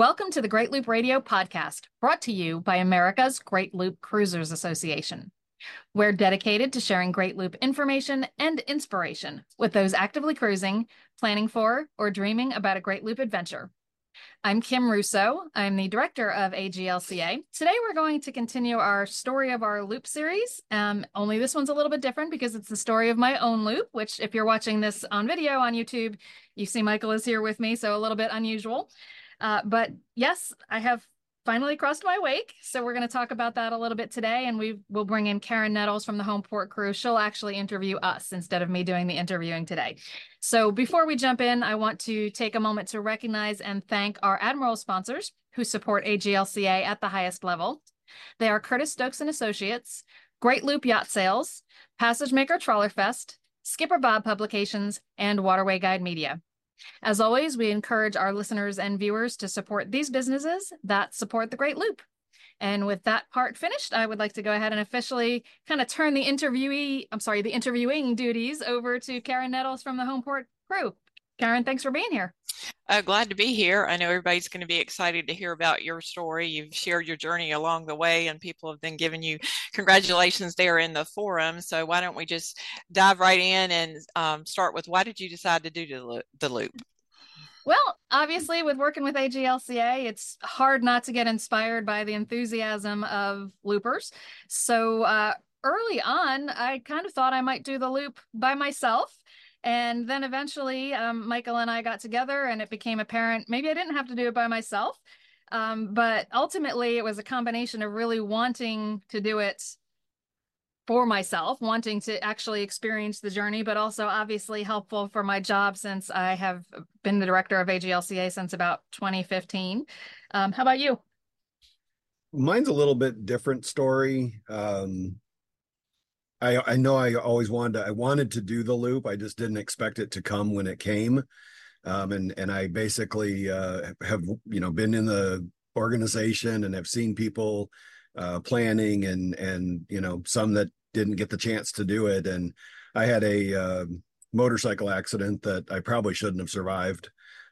Welcome to the Great Loop Radio podcast, brought to you by America's Great Loop Cruisers Association. We're dedicated to sharing Great Loop information and inspiration with those actively cruising, planning for, or dreaming about a Great Loop adventure. I'm Kim Russo. I'm the director of AGLCA. Today, we're going to continue our story of our loop series. Um, only this one's a little bit different because it's the story of my own loop, which, if you're watching this on video on YouTube, you see Michael is here with me, so a little bit unusual. Uh, but yes, I have finally crossed my wake. So we're going to talk about that a little bit today. And we will bring in Karen Nettles from the Homeport crew. She'll actually interview us instead of me doing the interviewing today. So before we jump in, I want to take a moment to recognize and thank our Admiral sponsors who support AGLCA at the highest level. They are Curtis Stokes and Associates, Great Loop Yacht Sales, Passage Maker Trawler Fest, Skipper Bob Publications, and Waterway Guide Media. As always, we encourage our listeners and viewers to support these businesses that support the Great Loop. And with that part finished, I would like to go ahead and officially kind of turn the interviewee, I'm sorry, the interviewing duties over to Karen Nettles from the Homeport crew. Karen, thanks for being here. Uh, glad to be here. I know everybody's going to be excited to hear about your story. You've shared your journey along the way, and people have been giving you congratulations there in the forum. So, why don't we just dive right in and um, start with why did you decide to do the, the loop? Well, obviously, with working with AGLCA, it's hard not to get inspired by the enthusiasm of loopers. So, uh, early on, I kind of thought I might do the loop by myself. And then eventually, um, Michael and I got together, and it became apparent maybe I didn't have to do it by myself. Um, but ultimately, it was a combination of really wanting to do it for myself, wanting to actually experience the journey, but also obviously helpful for my job since I have been the director of AGLCA since about 2015. Um, how about you? Mine's a little bit different story. Um, I I know I always wanted to I wanted to do the loop. I just didn't expect it to come when it came. Um, and and I basically uh, have you know been in the organization and have seen people uh, planning and and you know some that didn't get the chance to do it. And I had a uh, motorcycle accident that I probably shouldn't have survived.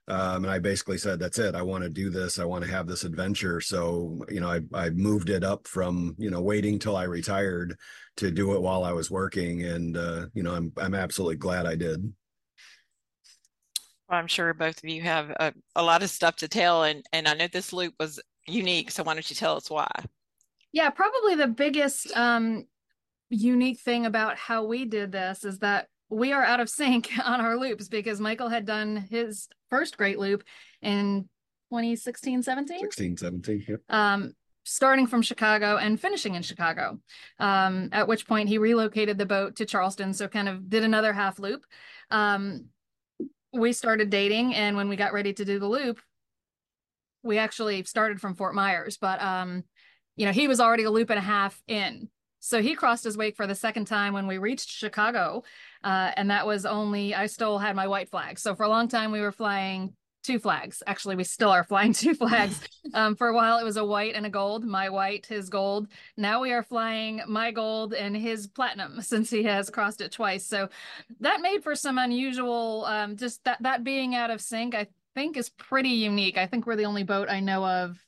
Um, and I basically said, "That's it. I want to do this. I want to have this adventure." So, you know, I I moved it up from you know waiting till I retired to do it while I was working, and uh, you know, I'm I'm absolutely glad I did. Well, I'm sure both of you have a, a lot of stuff to tell, and and I know this loop was unique. So why don't you tell us why? Yeah, probably the biggest um, unique thing about how we did this is that we are out of sync on our loops because Michael had done his first great loop in 2016, 17? 16, 17, yep. Um, starting from Chicago and finishing in Chicago. Um, at which point he relocated the boat to Charleston, so kind of did another half loop. Um, we started dating, and when we got ready to do the loop, we actually started from Fort Myers, but um, you know, he was already a loop and a half in. So he crossed his wake for the second time when we reached Chicago. Uh, and that was only, I still had my white flag. So for a long time, we were flying two flags. Actually, we still are flying two flags. Um, for a while, it was a white and a gold. My white, his gold. Now we are flying my gold and his platinum since he has crossed it twice. So that made for some unusual. Um, just that that being out of sync, I think, is pretty unique. I think we're the only boat I know of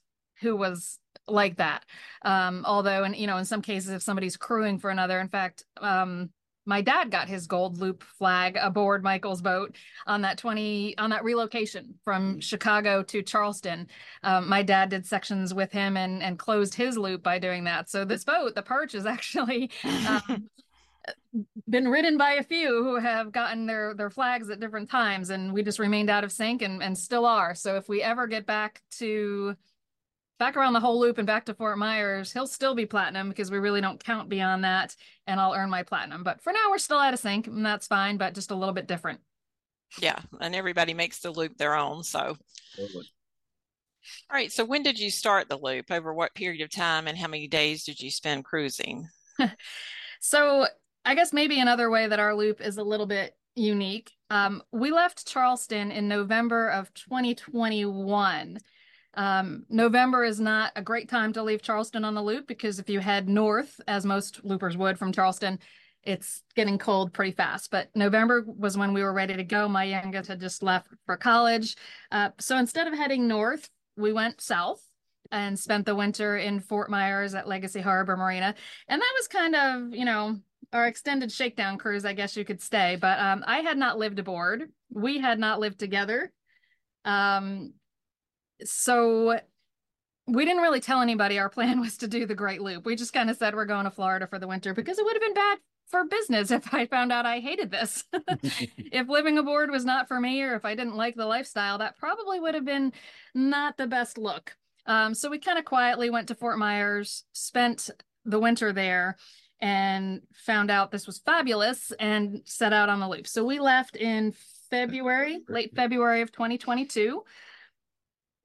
who was like that. Um, although, and you know, in some cases, if somebody's crewing for another, in fact, um, my dad got his gold loop flag aboard Michael's boat on that 20 on that relocation from Chicago to Charleston. Um, my dad did sections with him and and closed his loop by doing that. So this boat, the Perch, is actually um, been ridden by a few who have gotten their their flags at different times, and we just remained out of sync and and still are. So if we ever get back to back around the whole loop and back to Fort Myers, he'll still be platinum because we really don't count beyond that, and I'll earn my platinum. But for now, we're still out of sync, and that's fine, but just a little bit different. Yeah, and everybody makes the loop their own. So, totally. all right. So, when did you start the loop? Over what period of time, and how many days did you spend cruising? so, I guess maybe another way that our loop is a little bit unique. Um, we left Charleston in November of 2021 um, November is not a great time to leave Charleston on the loop because if you head north, as most loopers would from Charleston, it's getting cold pretty fast. But November was when we were ready to go. My youngest had just left for college. Uh, so instead of heading north, we went south and spent the winter in Fort Myers at Legacy Harbor Marina. And that was kind of, you know, our extended shakedown cruise, I guess you could stay. But um, I had not lived aboard. We had not lived together. Um, so we didn't really tell anybody our plan was to do the Great Loop. We just kind of said we're going to Florida for the winter because it would have been bad for business if I found out I hated this. if living aboard was not for me or if I didn't like the lifestyle, that probably would have been not the best look. Um, so we kind of quietly went to Fort Myers, spent the winter there, and found out this was fabulous and set out on the loop. So we left in February, late February of 2022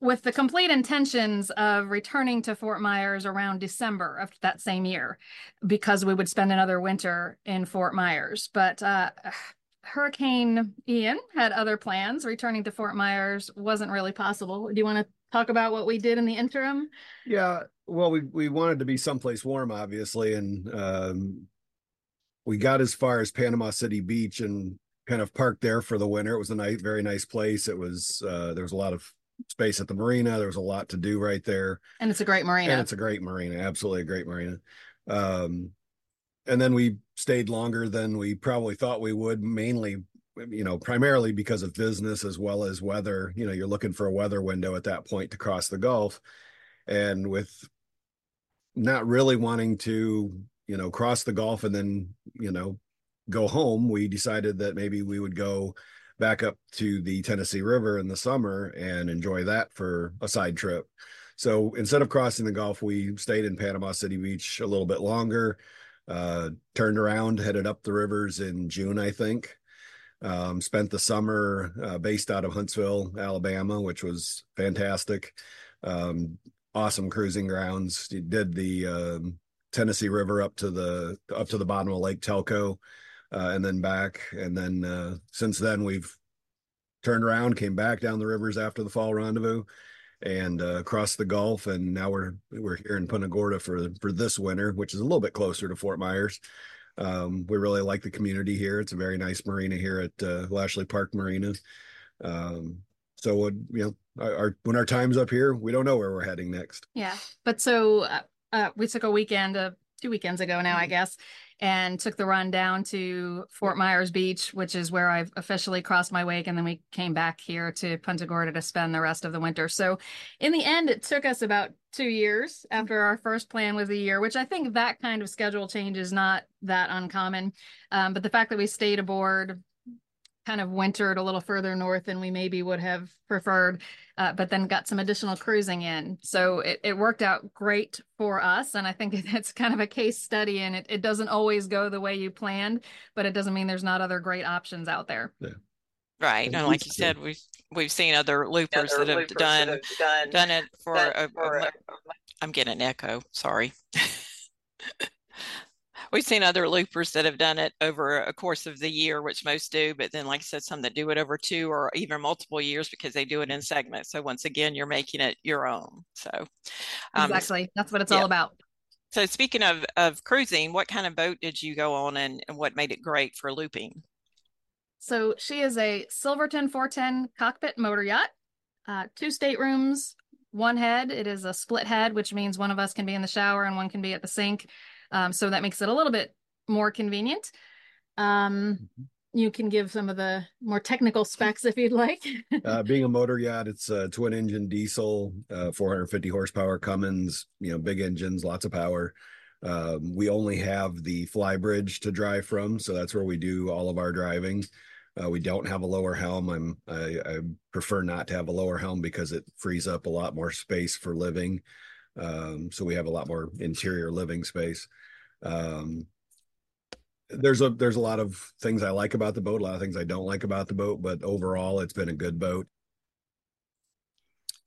with the complete intentions of returning to Fort Myers around December of that same year because we would spend another winter in Fort Myers. But uh, Hurricane Ian had other plans. Returning to Fort Myers wasn't really possible. Do you want to talk about what we did in the interim? Yeah, well, we we wanted to be someplace warm, obviously, and um, we got as far as Panama City Beach and kind of parked there for the winter. It was a nice, very nice place. It was uh, there was a lot of space at the marina. There was a lot to do right there. And it's a great marina. And it's a great marina. Absolutely a great marina. Um, and then we stayed longer than we probably thought we would, mainly, you know, primarily because of business as well as weather. You know, you're looking for a weather window at that point to cross the Gulf. And with not really wanting to, you know, cross the Gulf and then, you know, go home, we decided that maybe we would go back up to the Tennessee River in the summer and enjoy that for a side trip. So instead of crossing the Gulf, we stayed in Panama City Beach a little bit longer, uh, turned around, headed up the rivers in June, I think. Um, spent the summer uh, based out of Huntsville, Alabama, which was fantastic. Um, awesome cruising grounds. Did the um, Tennessee River up to the up to the bottom of Lake Tellico and then back. And then uh, since then, we've turned around, came back down the rivers after the fall rendezvous, and uh, across the Gulf. And now we're we're here in Punta Gorda for for this winter, which is a little bit closer to Fort Myers. Um, we really like the community here. It's a very nice marina here at uh, Laishley Park Marina. Um, so you know, our, our, when our time's up here, we don't know where we're heading next. Yeah, but so uh, uh we took a weekend, uh, two weekends ago now, I mm-hmm. guess, and took the run down to Fort Myers Beach, which is where I've officially crossed my wake. And then we came back here to Punta Gorda to spend the rest of the winter. So in the end, it took us about two years after our first plan was a year, which I think that kind of schedule change is not that uncommon. Um, but the fact that we stayed aboard kind of wintered a little further north than we maybe would have preferred, uh, but then got some additional cruising in. So it, it worked out great for us. And I think it's kind of a case study and it, it doesn't always go the way you planned, but it doesn't mean there's not other great options out there. Yeah. Right. And like you said, we've we've seen other loopers, other that, have loopers done, that have done done it for, a, for a, a, I'm getting an echo, sorry. we've seen other loopers that have done it over a course of the year, which most do, but then like I said, some that do it over two or even multiple years because they do it in segments. So once again, you're making it your own. So um, exactly, that's what it's yeah. all about. So speaking of of cruising, what kind of boat did you go on, and, and what made it great for looping? So she is a Silverton 410 cockpit motor yacht, uh, two staterooms, one head. It is a split head, which means one of us can be in the shower and one can be at the sink. Um, so that makes it a little bit more convenient. Um, mm-hmm. you can give some of the more technical specs if you'd like. uh, being a motor yacht, it's a twin engine diesel, uh, 450 horsepower Cummins, you know, big engines, lots of power. Um, we only have the flybridge to drive from, so that's where we do all of our driving. Uh, we don't have a lower helm. I'm I, I, prefer not to have a lower helm because it frees up a lot more space for living. Um, so we have a lot more interior living space. Um, there's a there's a lot of things I like about the boat, a lot of things I don't like about the boat, but overall, it's been a good boat.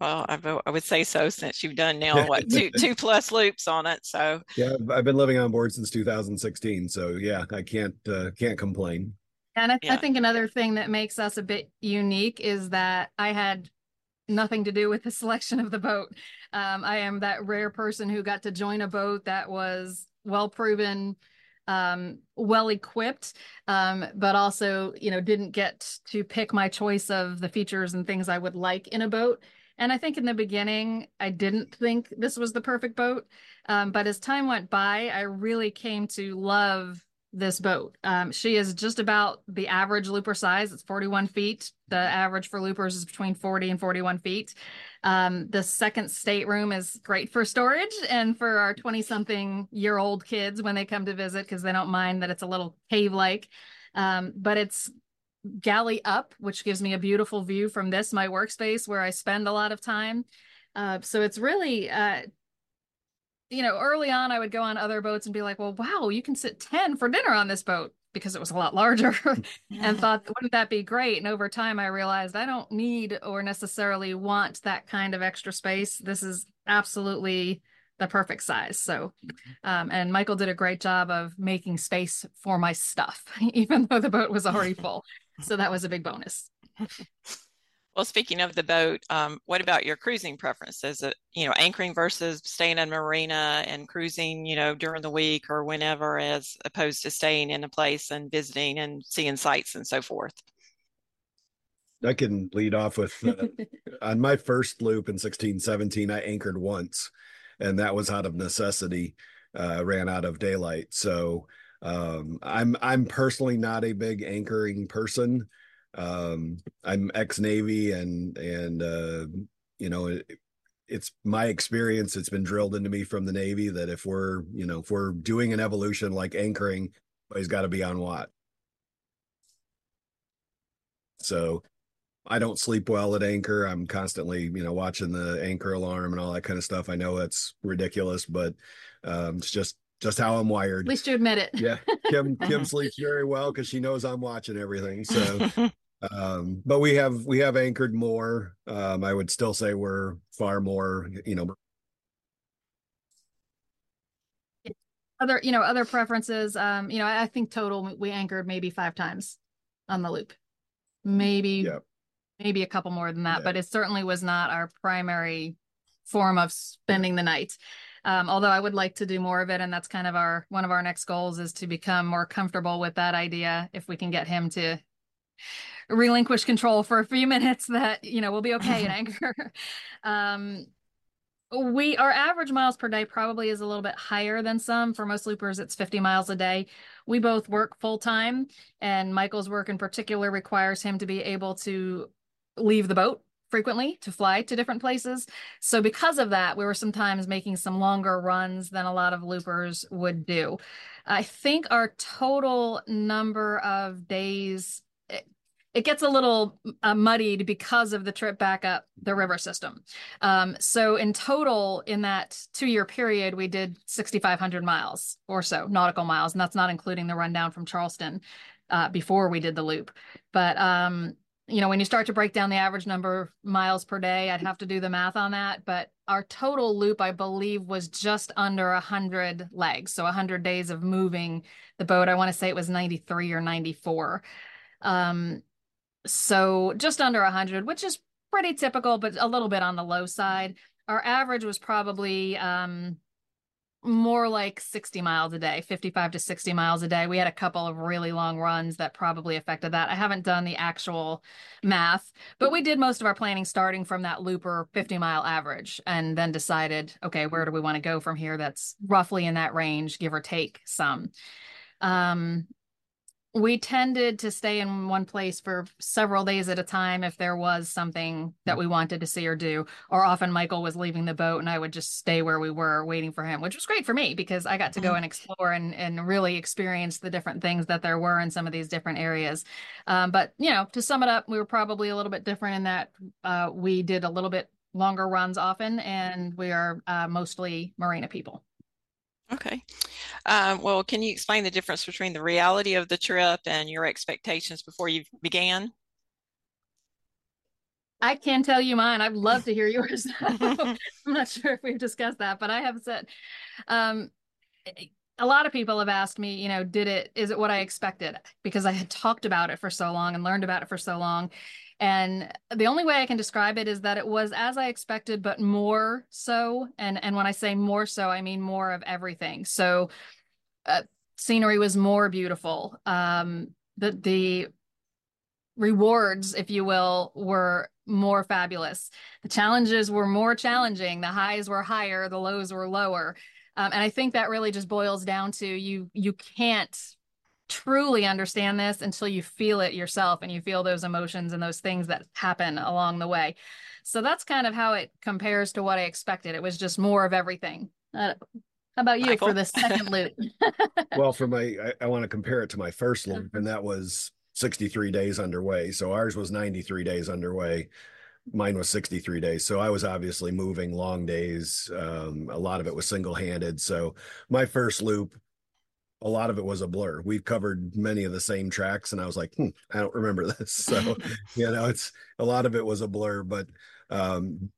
Well, I, I would say so since you've done now what two two plus loops on it. So yeah, I've been living on board since 2016. So yeah, I can't uh, can't complain. And I, yeah. I think another thing that makes us a bit unique is that I had nothing to do with the selection of the boat. Um, I am that rare person who got to join a boat that was well proven, um, well equipped, um, but also, you know, didn't get to pick my choice of the features and things I would like in a boat. And I think in the beginning, I didn't think this was the perfect boat. Um, but as time went by, I really came to love this boat. Um, she is just about the average looper size. It's 41 feet. The average for loopers is between 40 and 41 feet. Um, the second stateroom is great for storage and for our 20 something year old kids when they come to visit because they don't mind that it's a little cave like. Um, but it's galley up, which gives me a beautiful view from this, my workspace where I spend a lot of time. Uh, so it's really uh, you know, early on, I would go on other boats and be like, well, wow, you can sit 10 for dinner on this boat because it was a lot larger and thought, wouldn't that be great? And over time, I realized I don't need or necessarily want that kind of extra space. This is absolutely the perfect size. So, um, and Michael did a great job of making space for my stuff, even though the boat was already full. So that was a big bonus. Well, speaking of the boat, um, what about your cruising preferences? Uh, you know, anchoring versus staying in marina and cruising, you know, during the week or whenever, as opposed to staying in a place and visiting and seeing sights and so forth. I can lead off with uh, on my first loop in sixteen seventeen, I anchored once, and that was out of necessity. Uh, ran out of daylight, so um, I'm I'm personally not a big anchoring person um i'm ex-navy and and uh you know it, it's my experience it's been drilled into me from the navy that if we're you know if we're doing an evolution like anchoring he's got to be on what? So i don't sleep well at anchor. I'm constantly you know watching the anchor alarm and all that kind of stuff. I know that's ridiculous but um it's just just how I'm wired. At least you admit it. yeah. Kim Kim sleeps very well because she knows I'm watching everything. So um, but we have we have anchored more. Um, I would still say we're far more, you know. Other, you know, other preferences. Um, you know, I, I think total we anchored maybe five times on the loop. Maybe yeah. maybe a couple more than that, yeah. but it certainly was not our primary form of spending the night. Um, although I would like to do more of it, and that's kind of our one of our next goals is to become more comfortable with that idea. If we can get him to relinquish control for a few minutes, that you know we'll be okay in anchor. um, we our average miles per day probably is a little bit higher than some for most loopers it's 50 miles a day we both work full time and michael's work in particular requires him to be able to leave the boat frequently to fly to different places. So because of that, we were sometimes making some longer runs than a lot of loopers would do. I think our total number of days it, gets a little uh, muddied because of the trip back up the river system. Um, so in total, in that two-year period, we did 6,500 miles or so nautical miles, and that's not including the rundown from Charleston uh, before we did the loop. But um, you know, when you start to break down the average number of miles per day, I'd have to do the math on that. But our total loop, I believe, was just under 100 legs. So 100 days of moving the boat. I want to say it was 93 or 94. Um, so just under 100, which is pretty typical, but a little bit on the low side. Our average was probably um, more like 60 miles a day, 55 to 60 miles a day. We had a couple of really long runs that probably affected that. I haven't done the actual math, but we did most of our planning starting from that looper 50 mile average and then decided, okay, where do we want to go from here? That's roughly in that range, give or take some. Um, we tended to stay in one place for several days at a time if there was something that we wanted to see or do or often michael was leaving the boat and i would just stay where we were waiting for him which was great for me because i got to go mm-hmm. and explore and, and really experience the different things that there were in some of these different areas um, but you know to sum it up we were probably a little bit different in that uh, we did a little bit longer runs often and we are uh, mostly marina people Okay. Um, well, can you explain the difference between the reality of the trip and your expectations before you began? I can tell you mine. I'd love to hear yours. I'm not sure if we've discussed that, but I have said um, a lot of people have asked me, you know, did it, is it what I expected? Because I had talked about it for so long and learned about it for so long. And the only way I can describe it is that it was as I expected, but more so. And and when I say more so, I mean more of everything. So uh, scenery was more beautiful. Um, the the rewards, if you will, were more fabulous. The challenges were more challenging. The highs were higher, the lows were lower. Um, and I think that really just boils down to you you can't truly understand this until you feel it yourself and you feel those emotions and those things that happen along the way. So that's kind of how it compares to what I expected. It was just more of everything. Uh, how about you Michael? for the second loop? well, for my, I, I want to compare it to my first loop, and that was 63 days underway. So ours was 93 days underway. Mine was 63 days. So I was obviously moving long days. Um, a lot of it was single handed. So my first loop, a lot of it was a blur. We've covered many of the same tracks, and I was like, hmm, I don't remember this. So, you know, it's a lot of it was a blur, but um,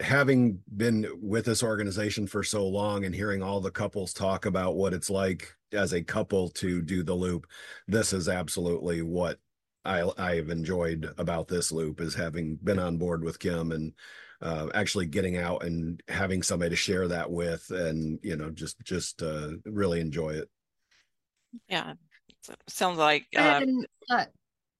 having been with this organization for so long and hearing all the couples talk about what it's like as a couple to do the loop, this is absolutely what I I've enjoyed about this loop is having been on board with Kim and uh, actually getting out and having somebody to share that with and you know just just uh, really enjoy it. Yeah. Sounds like uh, and, uh,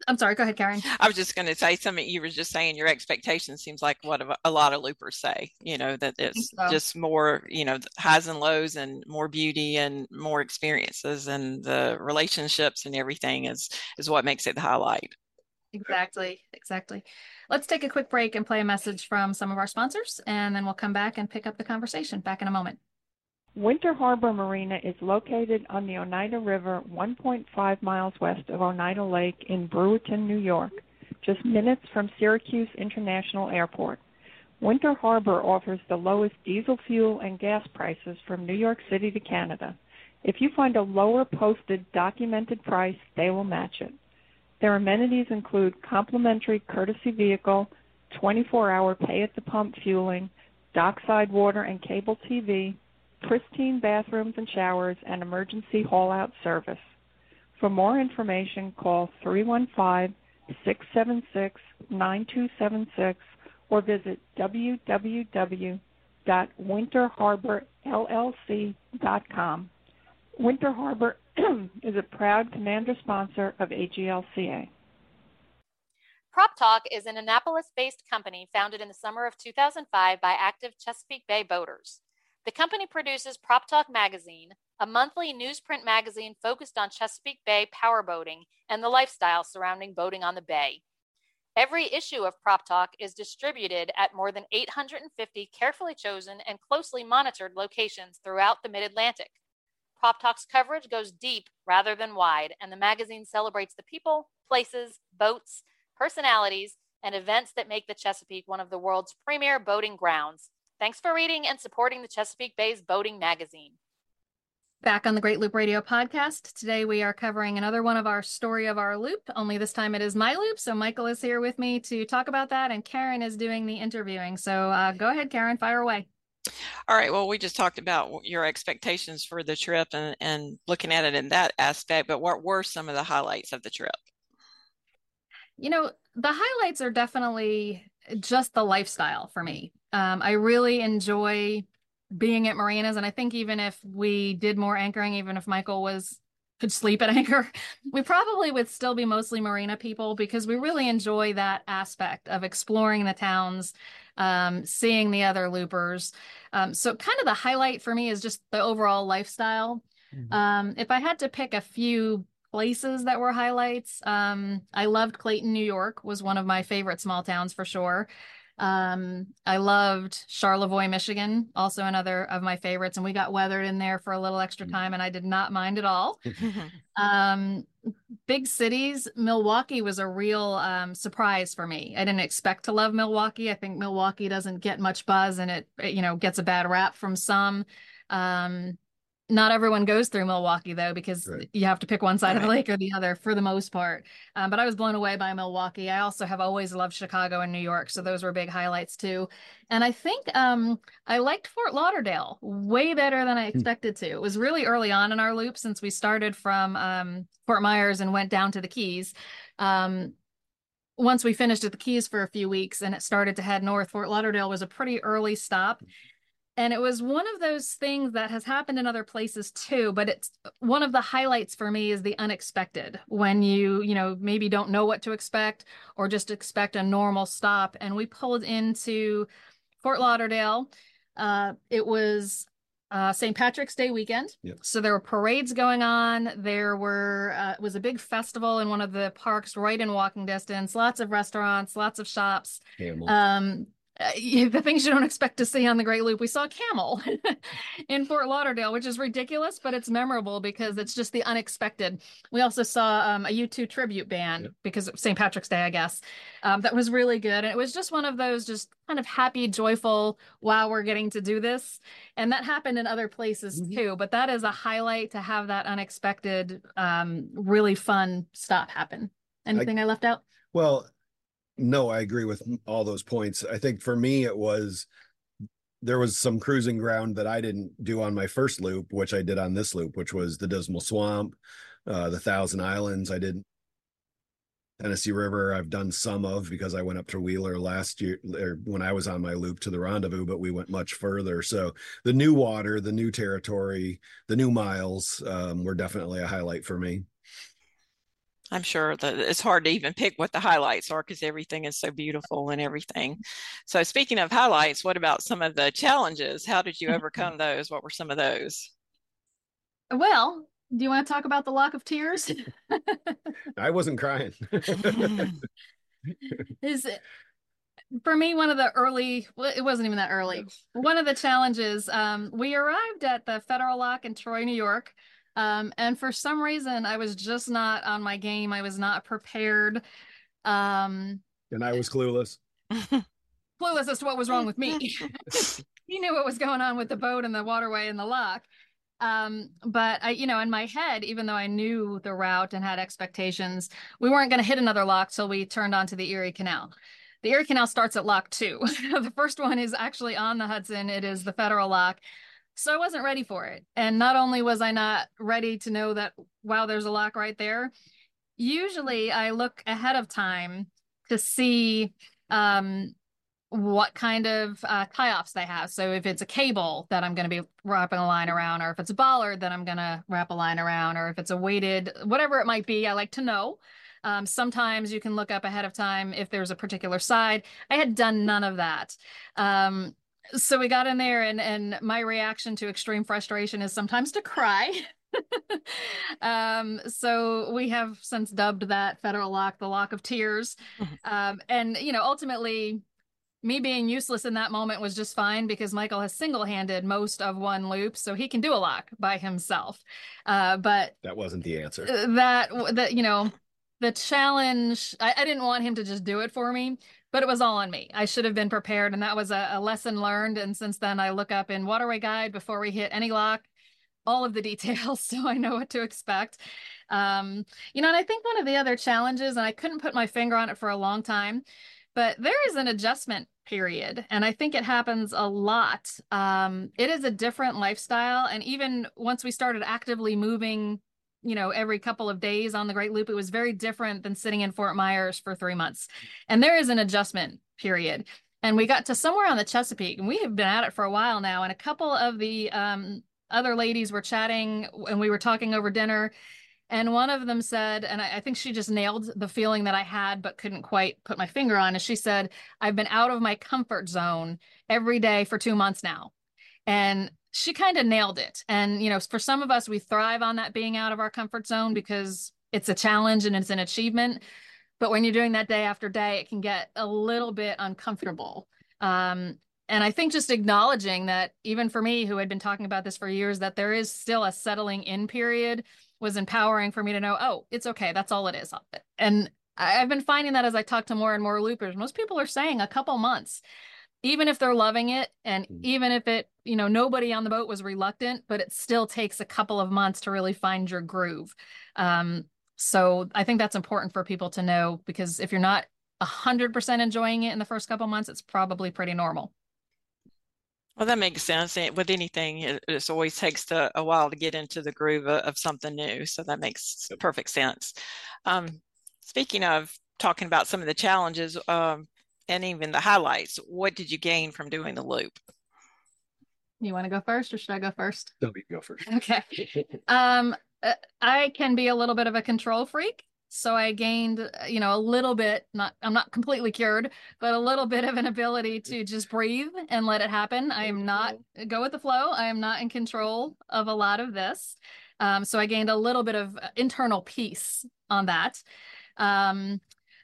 I'm sorry. Go ahead, Karen. I was just going to say something. You were just saying your expectations seems like what a lot of loopers say. You know that it's so. just more, you know, highs and lows, and more beauty and more experiences, and the relationships and everything is is what makes it the highlight. Exactly. Exactly. Let's take a quick break and play a message from some of our sponsors, and then we'll come back and pick up the conversation. Back in a moment. Winter Harbor Marina is located on the Oneida River 1.5 miles west of Oneida Lake in Brewerton, New York, just minutes from Syracuse International Airport. Winter Harbor offers the lowest diesel fuel and gas prices from New York City to Canada. If you find a lower posted documented price, they will match it. Their amenities include complimentary courtesy vehicle, 24 hour pay at the pump fueling, dockside water and cable TV, pristine bathrooms and showers, and emergency haul out service. For more information, call 315 676 9276 or visit www.winterharborllc.com. Winter Harbor is a proud commander sponsor of AGLCA. Prop Talk is an Annapolis based company founded in the summer of 2005 by active Chesapeake Bay boaters. The company produces Prop Talk Magazine, a monthly newsprint magazine focused on Chesapeake Bay power boating and the lifestyle surrounding boating on the bay. Every issue of Prop Talk is distributed at more than 850 carefully chosen and closely monitored locations throughout the mid Atlantic. Prop Talk's coverage goes deep rather than wide, and the magazine celebrates the people, places, boats, personalities, and events that make the Chesapeake one of the world's premier boating grounds. Thanks for reading and supporting the Chesapeake Bay's Boating Magazine. Back on the Great Loop Radio podcast. Today we are covering another one of our story of our loop, only this time it is my loop. So Michael is here with me to talk about that, and Karen is doing the interviewing. So uh, go ahead, Karen, fire away. All right. Well, we just talked about your expectations for the trip and, and looking at it in that aspect, but what were some of the highlights of the trip? You know, the highlights are definitely just the lifestyle for me. Um, I really enjoy being at marinas, and I think even if we did more anchoring, even if Michael was could sleep at anchor, we probably would still be mostly marina people because we really enjoy that aspect of exploring the towns, um, seeing the other loopers. Um, so, kind of the highlight for me is just the overall lifestyle. Mm-hmm. Um, if I had to pick a few places that were highlights, um, I loved Clayton, New York, was one of my favorite small towns for sure. Um, I loved Charlevoix, Michigan, also another of my favorites. And we got weathered in there for a little extra mm. time, and I did not mind at all. um, big cities, Milwaukee was a real um, surprise for me. I didn't expect to love Milwaukee. I think Milwaukee doesn't get much buzz, and it, you know, gets a bad rap from some. Um, not everyone goes through Milwaukee though, because right. you have to pick one side right. of the lake or the other for the most part. Um, but I was blown away by Milwaukee. I also have always loved Chicago and New York, so those were big highlights too. And I think um, I liked Fort Lauderdale way better than I hmm. expected to. It was really early on in our loop since we started from um, Fort Myers and went down to the Keys. Um, once we finished at the Keys for a few weeks and it started to head north, Fort Lauderdale was a pretty early stop and it was one of those things that has happened in other places too but it's one of the highlights for me is the unexpected when you you know maybe don't know what to expect or just expect a normal stop and we pulled into fort lauderdale uh, it was uh, St. Patrick's Day weekend. Yep. So there were parades going on. There were uh, it was a big festival in one of the parks right in walking distance. Lots of restaurants, lots of shops. Um, uh, the things you don't expect to see on the Great Loop. We saw a camel in Fort Lauderdale, which is ridiculous, but it's memorable because it's just the unexpected. We also saw um, a U2 tribute band Yep. because of St. Patrick's Day, I guess. Um, that was really good. And it was just one of those just kind of happy, joyful, wow, we're getting to do this. And that happened in other places Mhm. too. But that is a highlight to have that unexpected, um, really fun stop happen. Anything I left out? Well, no, I agree with all those points. I think for me, it was there was some cruising ground that I didn't do on my first loop, which I did on this loop, which was the Dismal Swamp, uh, the Thousand Islands. I didn't Tennessee River. I've done some of because I went up to Wheeler last year or when I was on my loop to the rendezvous, but we went much further. So the new water, the new territory, the new miles um, were definitely a highlight for me. I'm sure that it's hard to even pick what the highlights are because everything is so beautiful and everything. So, speaking of highlights, what about some of the challenges? How did you overcome those? What were some of those? Well, do you want to talk about the lock of tears? I wasn't crying. is it, for me one of the early well, it wasn't even that early one of the challenges um, we arrived at the federal lock in troy new york um, and for some reason i was just not on my game i was not prepared um, and I was clueless. clueless as to what was wrong with me he knew what was going on with the boat and the waterway and the lock um, but I, you know, in my head, even though I knew the route and had expectations, we weren't going to hit another lock till we turned onto the Erie Canal. The Erie Canal starts at lock two. the first one is actually on the Hudson. It is the federal lock. So I wasn't ready for it. And not only was I not ready to know that, wow, there's a lock right there. Usually I look ahead of time to see um, what kind of uh, tie-offs they have. So if it's a cable that I'm going to be wrapping a line around, or if it's a bollard that I'm going to wrap a line around, or if it's a weighted, whatever it might be, I like to know. Um, sometimes you can look up ahead of time if there's a particular side. I had done none of that. Um, so we got in there, and and my reaction to extreme frustration is sometimes to cry. um, so we have since dubbed that federal lock the lock of tears. Um, and you know, ultimately, me being useless in that moment was just fine because Michael has single-handed most of one loop, so he can do a lock by himself. Uh, but That wasn't the answer. that that you know, the challenge, I, I didn't want him to just do it for me, but it was all on me. I should have been prepared, and that was a, a lesson learned. And since then, I look up in Waterway Guide before we hit any lock all of the details so I know what to expect. Um, you know, and I think one of the other challenges, and I couldn't put my finger on it for a long time, but there is an adjustment period, and I think it happens a lot. Um, it is a different lifestyle, and even once we started actively moving, you know, every couple of days on the Great Loop, it was very different than sitting in Fort Myers for three months. And there is an adjustment period. And we got to somewhere on the Chesapeake, and we have been at it for a while now. And a couple of the um, other ladies were chatting and we were talking over dinner and one of them said and I, I, think she just nailed the feeling that i had but couldn't quite put my finger on is she said i've been out of my comfort zone every day for two months now and she kind of nailed it and you know for some of us we thrive on that being out of our comfort zone because it's a challenge and it's an achievement but when you're doing that day after day it can get a little bit uncomfortable um, and I think just acknowledging that even for me, who had been talking about this for years, that there is still a settling in period was empowering for me to know, oh, it's okay. That's all it is. And I've been finding that as I talk to more and more loopers, most people are saying a couple months, even if they're loving it. And even if it, you know, nobody on the boat was reluctant, but it still takes a couple of months to really find your groove. Um, so I think that's important for people to know because if you're not 100% enjoying it in the first couple months, it's probably pretty normal. Well, that makes sense. With anything, it, it always takes to, a while to get into the groove of, of, something new. So that makes perfect sense. Um, speaking of talking about some of the challenges um, and even the highlights, what did you gain from doing the loop? You want to go first or should I go first? No, you go first. Okay. Um, uh, I can be a little bit of a control freak. So I gained, uh, you know, a little bit, not, I'm not completely cured, but a little bit of an ability to just breathe and let it happen. I am not, go with the flow. I am not in control of a lot of this. Um, so I gained a little bit of uh, internal peace on that. Um,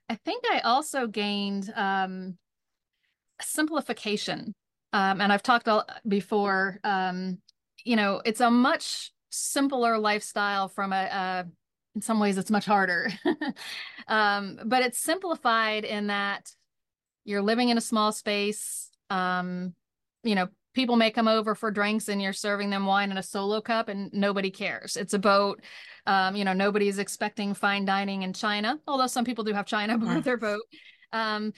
I think I also gained um, simplification. Um, and I've talked before, um, you know, it's a much simpler lifestyle from a, a in some ways it's much harder. um, but it's simplified in that you're living in a small space. Um, you know, people may come over for drinks and you're serving them wine in a solo cup and nobody cares. It's a boat. Um, you know, nobody's expecting fine dining in China, although some people do have China aboard their boat. Um,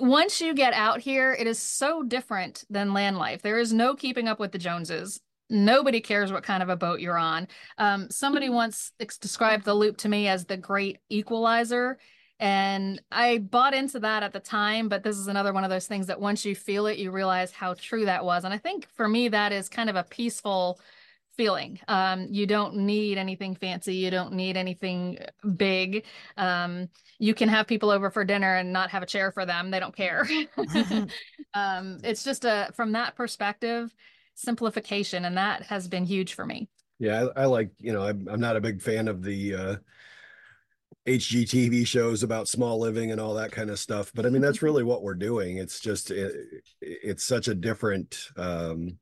once you get out here, it is so different than land life. There is no keeping up with the Joneses. Nobody cares what kind of a boat you're on. Um, somebody once described the loop to me as the great equalizer. And I bought into that at the time, but this is another one of those things that once you feel it, you realize how true that was. And I think for me, that is kind of a peaceful feeling. Um, you don't need anything fancy. You don't need anything big. Um, you can have people over for dinner and not have a chair for them. They don't care. um, it's just a, from that perspective, simplification. And that has been huge for me. Yeah. I, I like, you know, I'm, I'm not a big fan of the, uh, HGTV shows about small living and all that kind of stuff. But I mean, that's really what we're doing. It's just, it, it's such a different, um,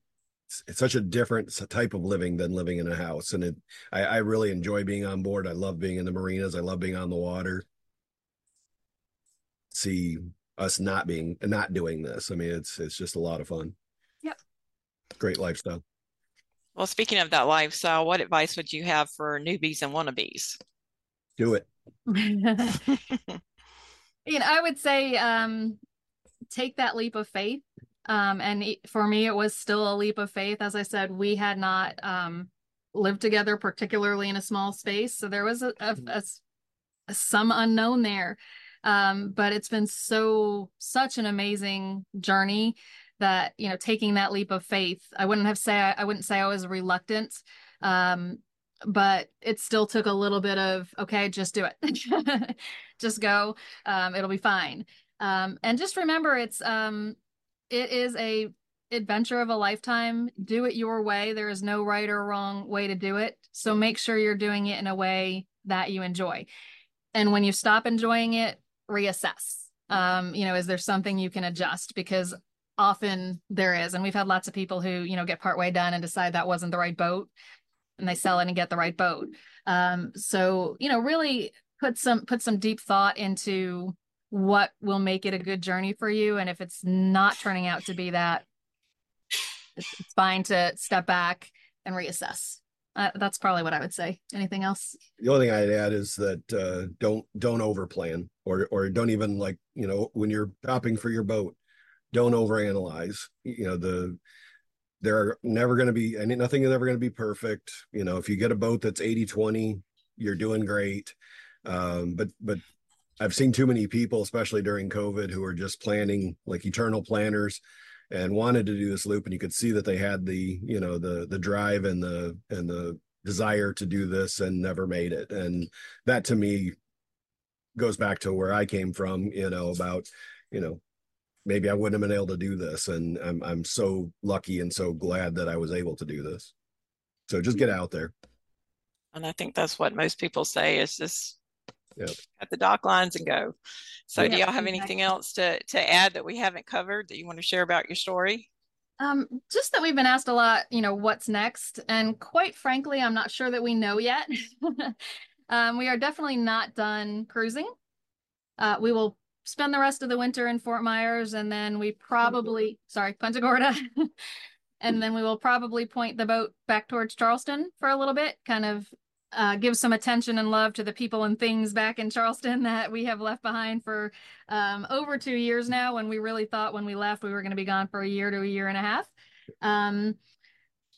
it's such a different type of living than living in a house. And it, I, I really enjoy being on board. I love being in the marinas. I love being on the water. See us not being, not doing this. I mean, it's, it's just a lot of fun. Yep. Great lifestyle. Well, speaking of that lifestyle, what advice would you have for newbies and wannabes? Do it. you know, I would say um, take that leap of faith. Um, and for me, it was still a leap of faith. As I said, we had not um, lived together, particularly in a small space, so there was a, a, a, a some unknown there. Um, but it's been so such an amazing journey that you know taking that leap of faith. I wouldn't have say I, I wouldn't say I was reluctant. Um, but it still took a little bit of okay just do it. Just go. Um, it'll be fine. Um, and just remember it's um, it is a adventure of a lifetime. Do it your way. There is no right or wrong way to do it. So make sure you're doing it in a way that you enjoy. And when you stop enjoying it reassess. Um, you know is there something you can adjust? Because often there is and we've had lots of people who you know get partway done and decide that wasn't the right boat and they sell it and get the right boat. Um, so you know, really put some put some deep thought into what will make it a good journey for you, and if it's not turning out to be that, it's, fine to step back and reassess. Uh, that's probably what I would say. Anything else? The only thing I'd add is that uh, don't don't overplan or or don't even like you know when you're shopping for your boat, don't overanalyze. You know the there are never going to be any nothing is ever going to be perfect. You know if you get a boat that's 80 20 you're doing great. Um, but but i've seen too many people especially during covid who are just planning like eternal planners and wanted to do this loop and you could see that they had the you know the the drive and the and the desire to do this and never made it. And that to me goes back to where i came from you know about you know maybe I wouldn't have been able to do this. And I'm I'm so lucky and so glad that I was able to do this. So just get out there. And I think that's what most people say is just yep. at the dock lines and go. So yeah, do y'all have anything else to to add that we haven't covered that you want to share about your story? Um, just that we've been asked a lot, you know, what's next? And quite frankly, I'm not sure that we know yet. um, we are definitely not done cruising. Uh, we will spend the rest of the winter in Fort Myers, and then we probably sorry Punta Gorda, and then we will probably point the boat back towards Charleston for a little bit, kind of uh, give some attention and love to the people and things back in Charleston that we have left behind for um, over two years now. When we really thought when we left we were going to be gone for a year to a year and a half. Um,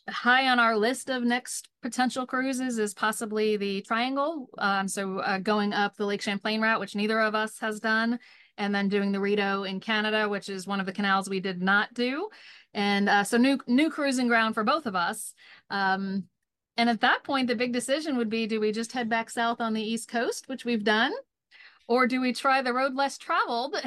high on our list of next potential cruises is possibly the Triangle. Um, so uh, going up the Lake Champlain route, which neither of us has done, and then doing the Rideau in Canada, which is one of the canals we did not do. And uh, so new new cruising ground for both of us. Um, and at that point, the big decision would be: do we just head back south on the east coast, which we've done, or do we try the road less traveled?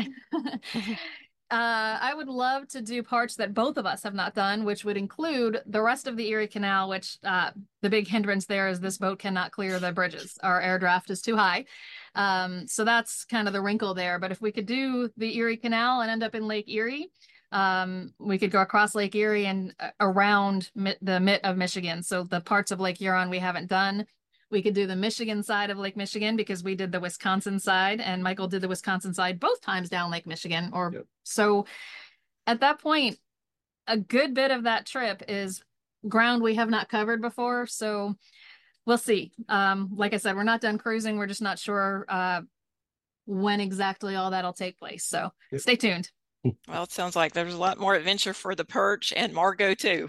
Uh, I would love to do parts that both of us have not done, which would include the rest of the Erie Canal, which uh, the big hindrance there is this boat cannot clear the bridges. Our air draft is too high. Um, so that's kind of the wrinkle there. But if we could do the Erie Canal and end up in Lake Erie, um, we could go across Lake Erie and uh, around the mitt of Michigan. So the parts of Lake Huron we haven't done. We could do the Michigan side of Lake Michigan because we did the Wisconsin side and Michael did the Wisconsin side both times down Lake Michigan. Or yep. so at that point, a good bit of that trip is ground we have not covered before. So we'll see. Um, like I said, we're not done cruising. We're just not sure uh, when exactly all that'll take place. So yep. stay tuned. Well, it sounds like there's a lot more adventure for the perch and Margot too.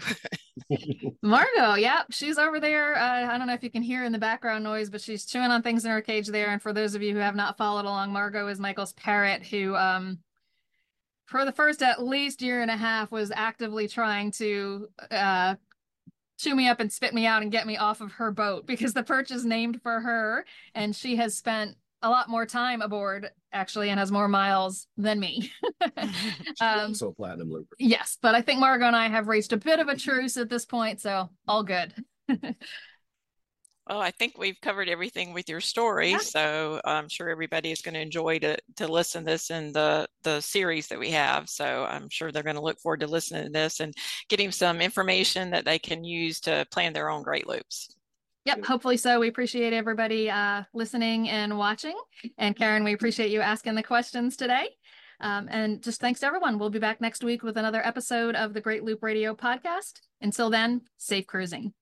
Margot, yep, she's over there. Uh, I don't know if you can hear in the background noise, but she's chewing on things in her cage there. And for those of you who have not followed along, Margot is Michael's parrot who, um, for the first at least year and a half, was actively trying to uh, chew me up and spit me out and get me off of her boat because the perch is named for her, and she has spent a lot more time aboard actually and has more miles than me. um, so platinum looper. Yes, but I think Margot and I have reached a bit of a truce at this point, so all good. well, I think we've covered everything with your story, yeah. so I'm sure everybody is going to enjoy to to listen to this in the the series that we have. So I'm sure they're going to look forward to listening to this and getting some information that they can use to plan their own great loops. Yep, hopefully so. We appreciate everybody uh, listening and watching. And Karen, we appreciate you asking the questions today. Um, and just thanks to everyone. We'll be back next week with another episode of the Great Loop Radio podcast. Until then, safe cruising.